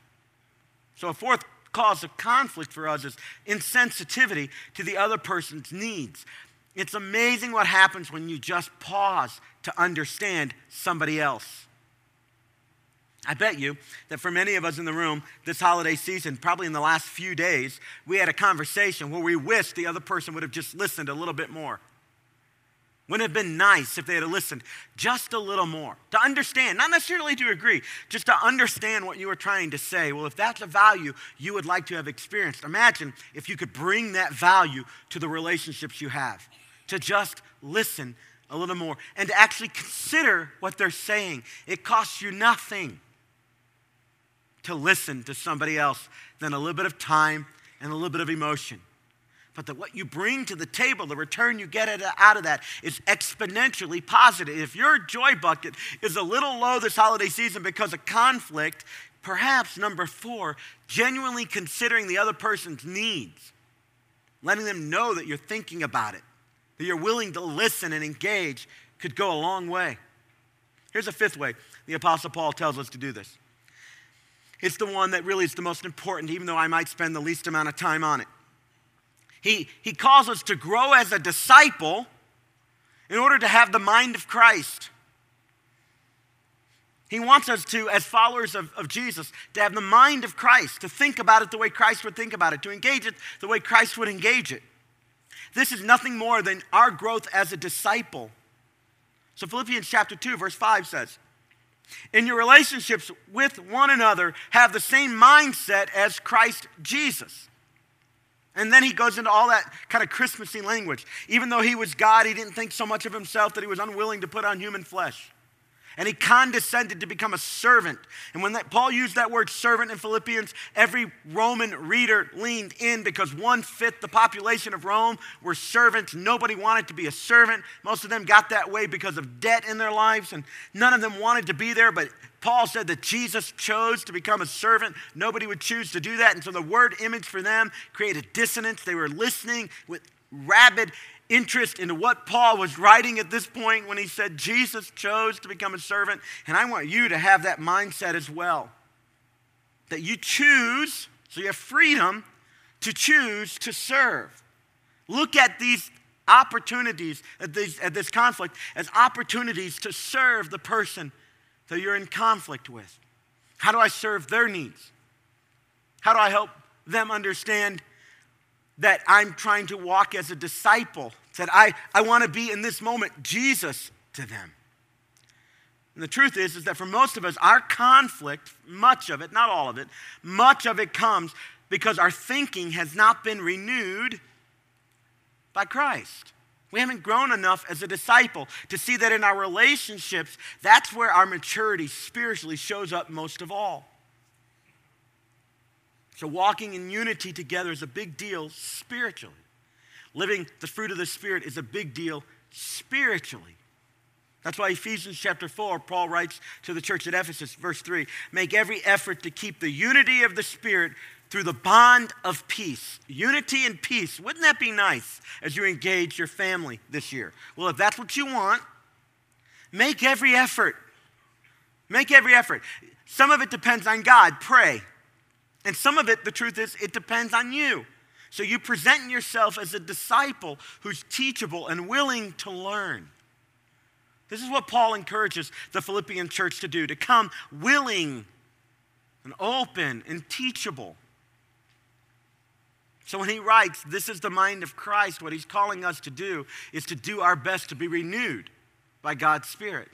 So, a fourth cause of conflict for us is insensitivity to the other person's needs. It's amazing what happens when you just pause to understand somebody else. I bet you that for many of us in the room this holiday season, probably in the last few days, we had a conversation where we wished the other person would have just listened a little bit more. Wouldn't it have been nice if they had listened just a little more to understand, not necessarily to agree, just to understand what you were trying to say? Well, if that's a value you would like to have experienced, imagine if you could bring that value to the relationships you have, to just listen a little more and to actually consider what they're saying. It costs you nothing to listen to somebody else than a little bit of time and a little bit of emotion. But that what you bring to the table, the return you get out of that is exponentially positive. If your joy bucket is a little low this holiday season because of conflict, perhaps number four, genuinely considering the other person's needs, letting them know that you're thinking about it, that you're willing to listen and engage, could go a long way. Here's a fifth way the Apostle Paul tells us to do this. It's the one that really is the most important, even though I might spend the least amount of time on it. He, he calls us to grow as a disciple in order to have the mind of Christ. He wants us to, as followers of, of Jesus, to have the mind of Christ, to think about it the way Christ would think about it, to engage it the way Christ would engage it. This is nothing more than our growth as a disciple. So, Philippians chapter 2, verse 5 says, In your relationships with one another, have the same mindset as Christ Jesus. And then he goes into all that kind of Christmassy language. Even though he was God, he didn't think so much of himself that he was unwilling to put on human flesh. And he condescended to become a servant. And when that, Paul used that word servant in Philippians, every Roman reader leaned in because one fifth the population of Rome were servants. Nobody wanted to be a servant. Most of them got that way because of debt in their lives, and none of them wanted to be there. But Paul said that Jesus chose to become a servant. Nobody would choose to do that. And so the word image for them created dissonance. They were listening with rabid interest into what Paul was writing at this point when he said Jesus chose to become a servant. And I want you to have that mindset as well. That you choose, so you have freedom to choose to serve. Look at these opportunities, at, these, at this conflict, as opportunities to serve the person that you're in conflict with. How do I serve their needs? How do I help them understand that I'm trying to walk as a disciple, that I, I want to be in this moment Jesus to them. And the truth is, is that for most of us, our conflict, much of it, not all of it, much of it comes because our thinking has not been renewed by Christ. We haven't grown enough as a disciple to see that in our relationships, that's where our maturity spiritually shows up most of all. So, walking in unity together is a big deal spiritually. Living the fruit of the Spirit is a big deal spiritually. That's why Ephesians chapter 4, Paul writes to the church at Ephesus, verse 3 make every effort to keep the unity of the Spirit through the bond of peace. Unity and peace. Wouldn't that be nice as you engage your family this year? Well, if that's what you want, make every effort Make every effort. Some of it depends on God. Pray. And some of it, the truth is, it depends on you. So you present yourself as a disciple who's teachable and willing to learn. This is what Paul encourages the Philippian church to do to come willing and open and teachable. So when he writes, This is the mind of Christ, what he's calling us to do is to do our best to be renewed by God's Spirit.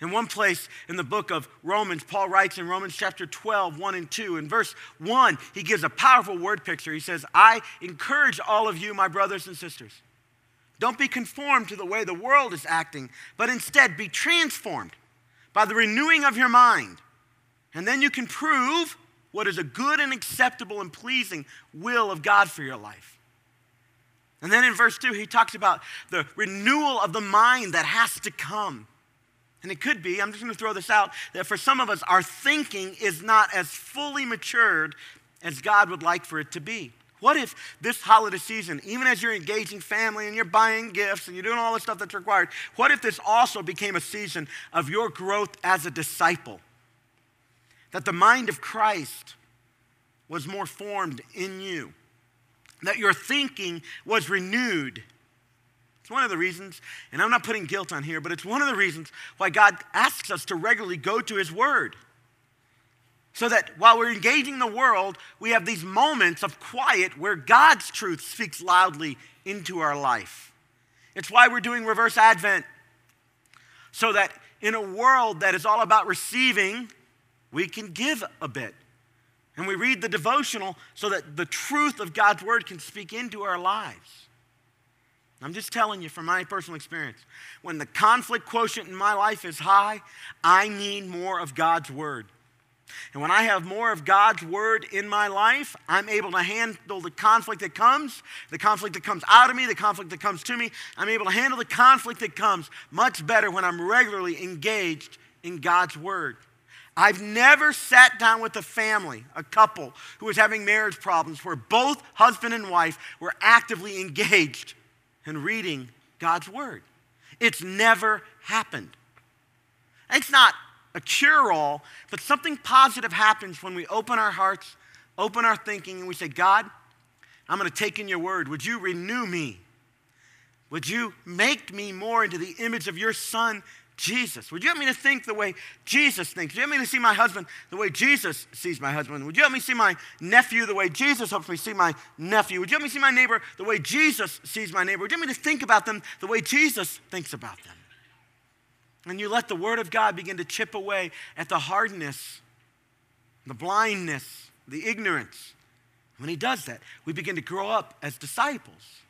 In one place in the book of Romans, Paul writes in Romans chapter 12, 1 and 2. In verse 1, he gives a powerful word picture. He says, I encourage all of you, my brothers and sisters. Don't be conformed to the way the world is acting, but instead be transformed by the renewing of your mind. And then you can prove what is a good and acceptable and pleasing will of God for your life. And then in verse 2, he talks about the renewal of the mind that has to come. And it could be, I'm just going to throw this out, that for some of us, our thinking is not as fully matured as God would like for it to be. What if this holiday season, even as you're engaging family and you're buying gifts and you're doing all the stuff that's required, what if this also became a season of your growth as a disciple? That the mind of Christ was more formed in you, that your thinking was renewed it's one of the reasons, and I'm not putting guilt on here, but it's one of the reasons why God asks us to regularly go to His Word. So that while we're engaging the world, we have these moments of quiet where God's truth speaks loudly into our life. It's why we're doing reverse Advent. So that in a world that is all about receiving, we can give a bit. And we read the devotional so that the truth of God's Word can speak into our lives. I'm just telling you from my personal experience. When the conflict quotient in my life is high, I need more of God's Word. And when I have more of God's Word in my life, I'm able to handle the conflict that comes, the conflict that comes out of me, the conflict that comes to me. I'm able to handle the conflict that comes much better when I'm regularly engaged in God's Word. I've never sat down with a family, a couple who was having marriage problems, where both husband and wife were actively engaged and reading God's Word. It's never happened. It's not a cure all, but something positive happens when we open our hearts, open our thinking, and we say, God, I'm going to take in your word. Would you renew me? Would you make me more into the image of your Son, Jesus? Would you help me to think the way Jesus thinks? Would you help me to see my husband the way Jesus sees my husband? Would you help me see my nephew the way Jesus helps me see my nephew? Would you help me see my neighbor the way Jesus sees my neighbor? Would you help me to think about them the way Jesus thinks about them? And you let the Word of God begin to chip away at the hardness, the blindness, the ignorance. When He does that, we begin to grow up as disciples.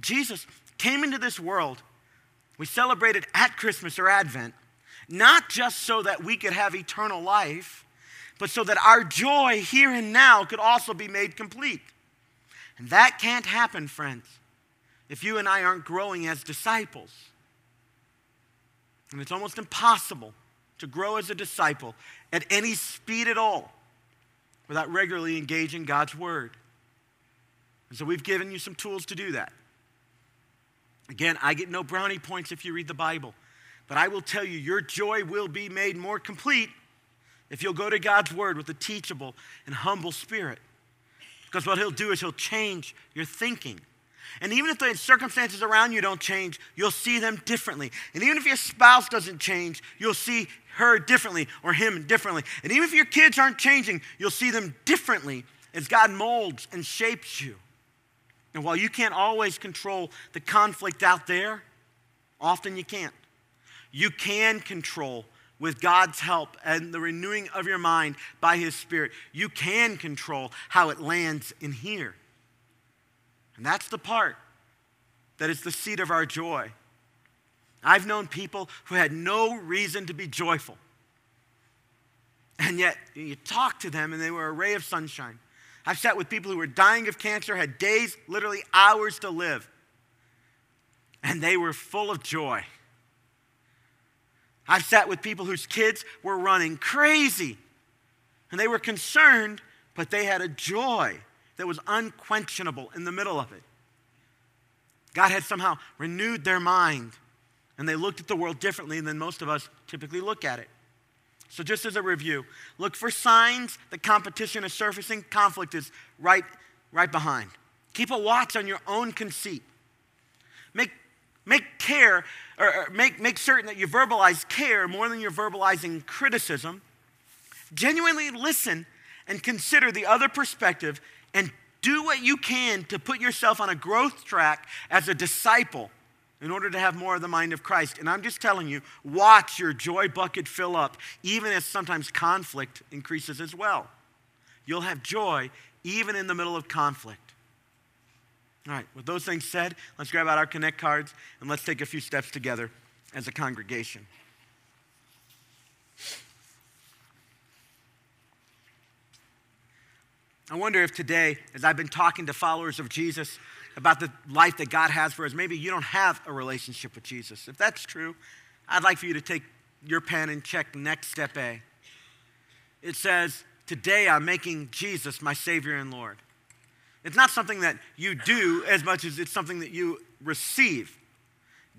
Jesus came into this world we celebrated at Christmas or Advent, not just so that we could have eternal life, but so that our joy here and now could also be made complete. And that can't happen, friends, if you and I aren't growing as disciples. And it's almost impossible to grow as a disciple at any speed at all without regularly engaging God's Word. And so we've given you some tools to do that. Again, I get no brownie points if you read the Bible, but I will tell you, your joy will be made more complete if you'll go to God's Word with a teachable and humble spirit. Because what He'll do is He'll change your thinking. And even if the circumstances around you don't change, you'll see them differently. And even if your spouse doesn't change, you'll see her differently or him differently. And even if your kids aren't changing, you'll see them differently as God molds and shapes you. And while you can't always control the conflict out there, often you can't. You can control with God's help and the renewing of your mind by His Spirit. You can control how it lands in here. And that's the part that is the seat of our joy. I've known people who had no reason to be joyful. And yet, you talk to them and they were a ray of sunshine. I've sat with people who were dying of cancer, had days, literally hours to live, and they were full of joy. I've sat with people whose kids were running crazy, and they were concerned, but they had a joy that was unquenchable in the middle of it. God had somehow renewed their mind, and they looked at the world differently than most of us typically look at it. So, just as a review, look for signs that competition is surfacing, conflict is right, right behind. Keep a watch on your own conceit. Make, make care, or, or make, make certain that you verbalize care more than you're verbalizing criticism. Genuinely listen and consider the other perspective and do what you can to put yourself on a growth track as a disciple in order to have more of the mind of Christ. And I'm just telling you, watch your joy bucket fill up, even as sometimes conflict increases as well. You'll have joy even in the middle of conflict. All right, with those things said, let's grab out our Connect cards and let's take a few steps together as a congregation. I wonder if today, as I've been talking to followers of Jesus about the life that God has for us, maybe you don't have a relationship with Jesus. If that's true, I'd like for you to take your pen and check next step A. It says, Today I'm making Jesus my Savior and Lord. It's not something that you do as much as it's something that you receive.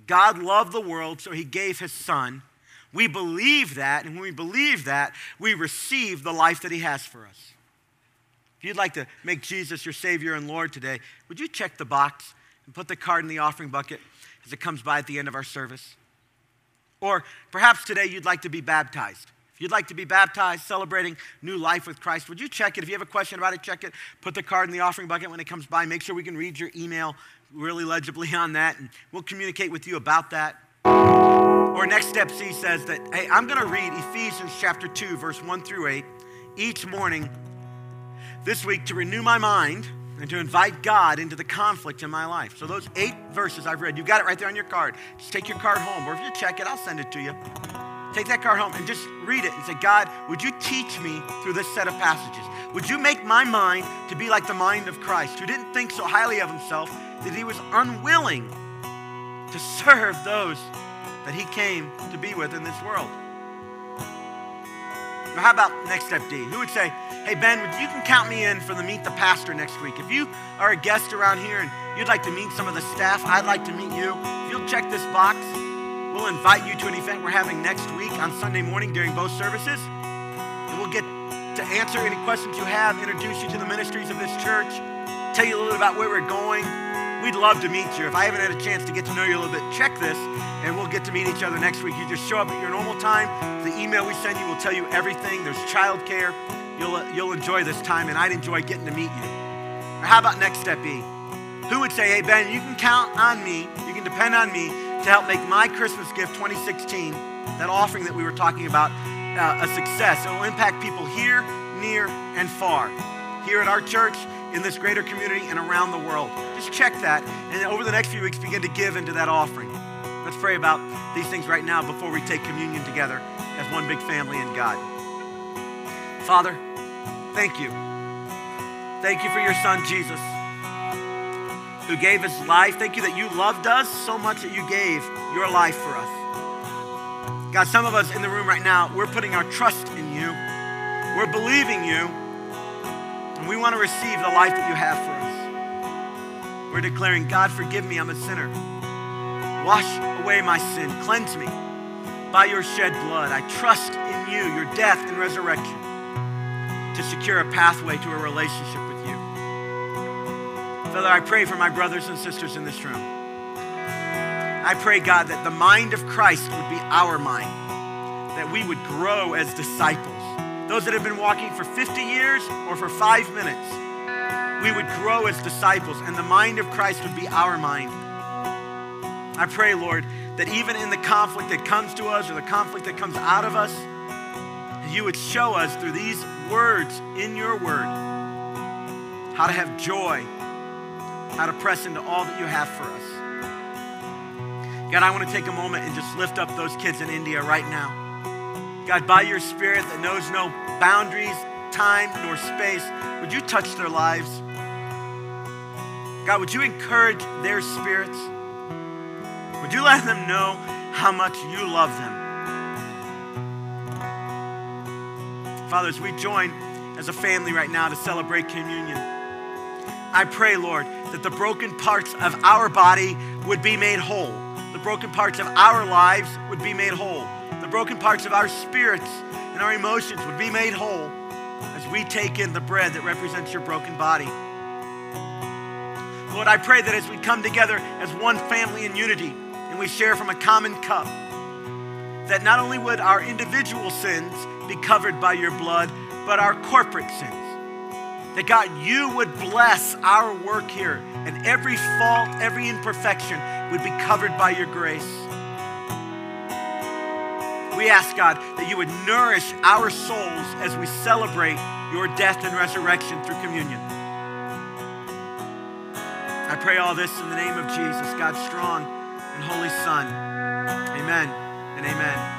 God loved the world, so he gave his son. We believe that, and when we believe that, we receive the life that he has for us. If you'd like to make Jesus your Savior and Lord today, would you check the box and put the card in the offering bucket as it comes by at the end of our service? Or perhaps today you'd like to be baptized. If you'd like to be baptized, celebrating new life with Christ, would you check it? If you have a question about it, check it. Put the card in the offering bucket when it comes by. Make sure we can read your email really legibly on that, and we'll communicate with you about that. Or next step C says that, hey, I'm going to read Ephesians chapter 2, verse 1 through 8 each morning this week to renew my mind and to invite God into the conflict in my life. So, those eight verses I've read, you've got it right there on your card. Just take your card home, or if you check it, I'll send it to you. Take that card home and just read it and say, God, would you teach me through this set of passages? Would you make my mind to be like the mind of Christ, who didn't think so highly of himself that he was unwilling to serve those that he came to be with in this world? How about next step D? Who would say, hey, Ben, you can count me in for the Meet the Pastor next week. If you are a guest around here and you'd like to meet some of the staff, I'd like to meet you. If you'll check this box, we'll invite you to an event we're having next week on Sunday morning during both services. And we'll get to answer any questions you have, introduce you to the ministries of this church, tell you a little bit about where we're going. We'd love to meet you. If I haven't had a chance to get to know you a little bit, check this and we'll get to meet each other next week. You just show up at your normal time. The email we send you will tell you everything. There's childcare. You'll, you'll enjoy this time, and I'd enjoy getting to meet you. Or how about next step E? Who would say, hey, Ben, you can count on me, you can depend on me to help make my Christmas gift 2016, that offering that we were talking about, uh, a success. It will impact people here, near, and far. Here at our church, in this greater community, and around the world. Just check that, and over the next few weeks, begin to give into that offering. Let's pray about these things right now before we take communion together as one big family in God. Father, thank you. Thank you for your son, Jesus, who gave his life. Thank you that you loved us so much that you gave your life for us. God, some of us in the room right now, we're putting our trust in you. We're believing you. And we want to receive the life that you have for us. We're declaring, God, forgive me, I'm a sinner. Wash away my sin, cleanse me by your shed blood. I trust in you, your death and resurrection to secure a pathway to a relationship with you. Father, I pray for my brothers and sisters in this room. I pray, God, that the mind of Christ would be our mind, that we would grow as disciples. Those that have been walking for 50 years or for five minutes, we would grow as disciples, and the mind of Christ would be our mind. I pray, Lord, that even in the conflict that comes to us or the conflict that comes out of us, you would show us through these words in your word how to have joy, how to press into all that you have for us. God, I want to take a moment and just lift up those kids in India right now. God, by your spirit that knows no boundaries, time, nor space, would you touch their lives? God, would you encourage their spirits? Would you let them know how much you love them? Father, as we join as a family right now to celebrate communion, I pray, Lord, that the broken parts of our body would be made whole. The broken parts of our lives would be made whole. Broken parts of our spirits and our emotions would be made whole as we take in the bread that represents your broken body. Lord, I pray that as we come together as one family in unity and we share from a common cup, that not only would our individual sins be covered by your blood, but our corporate sins. That God, you would bless our work here, and every fault, every imperfection would be covered by your grace. We ask, God, that you would nourish our souls as we celebrate your death and resurrection through communion. I pray all this in the name of Jesus, God's strong and holy Son. Amen and amen.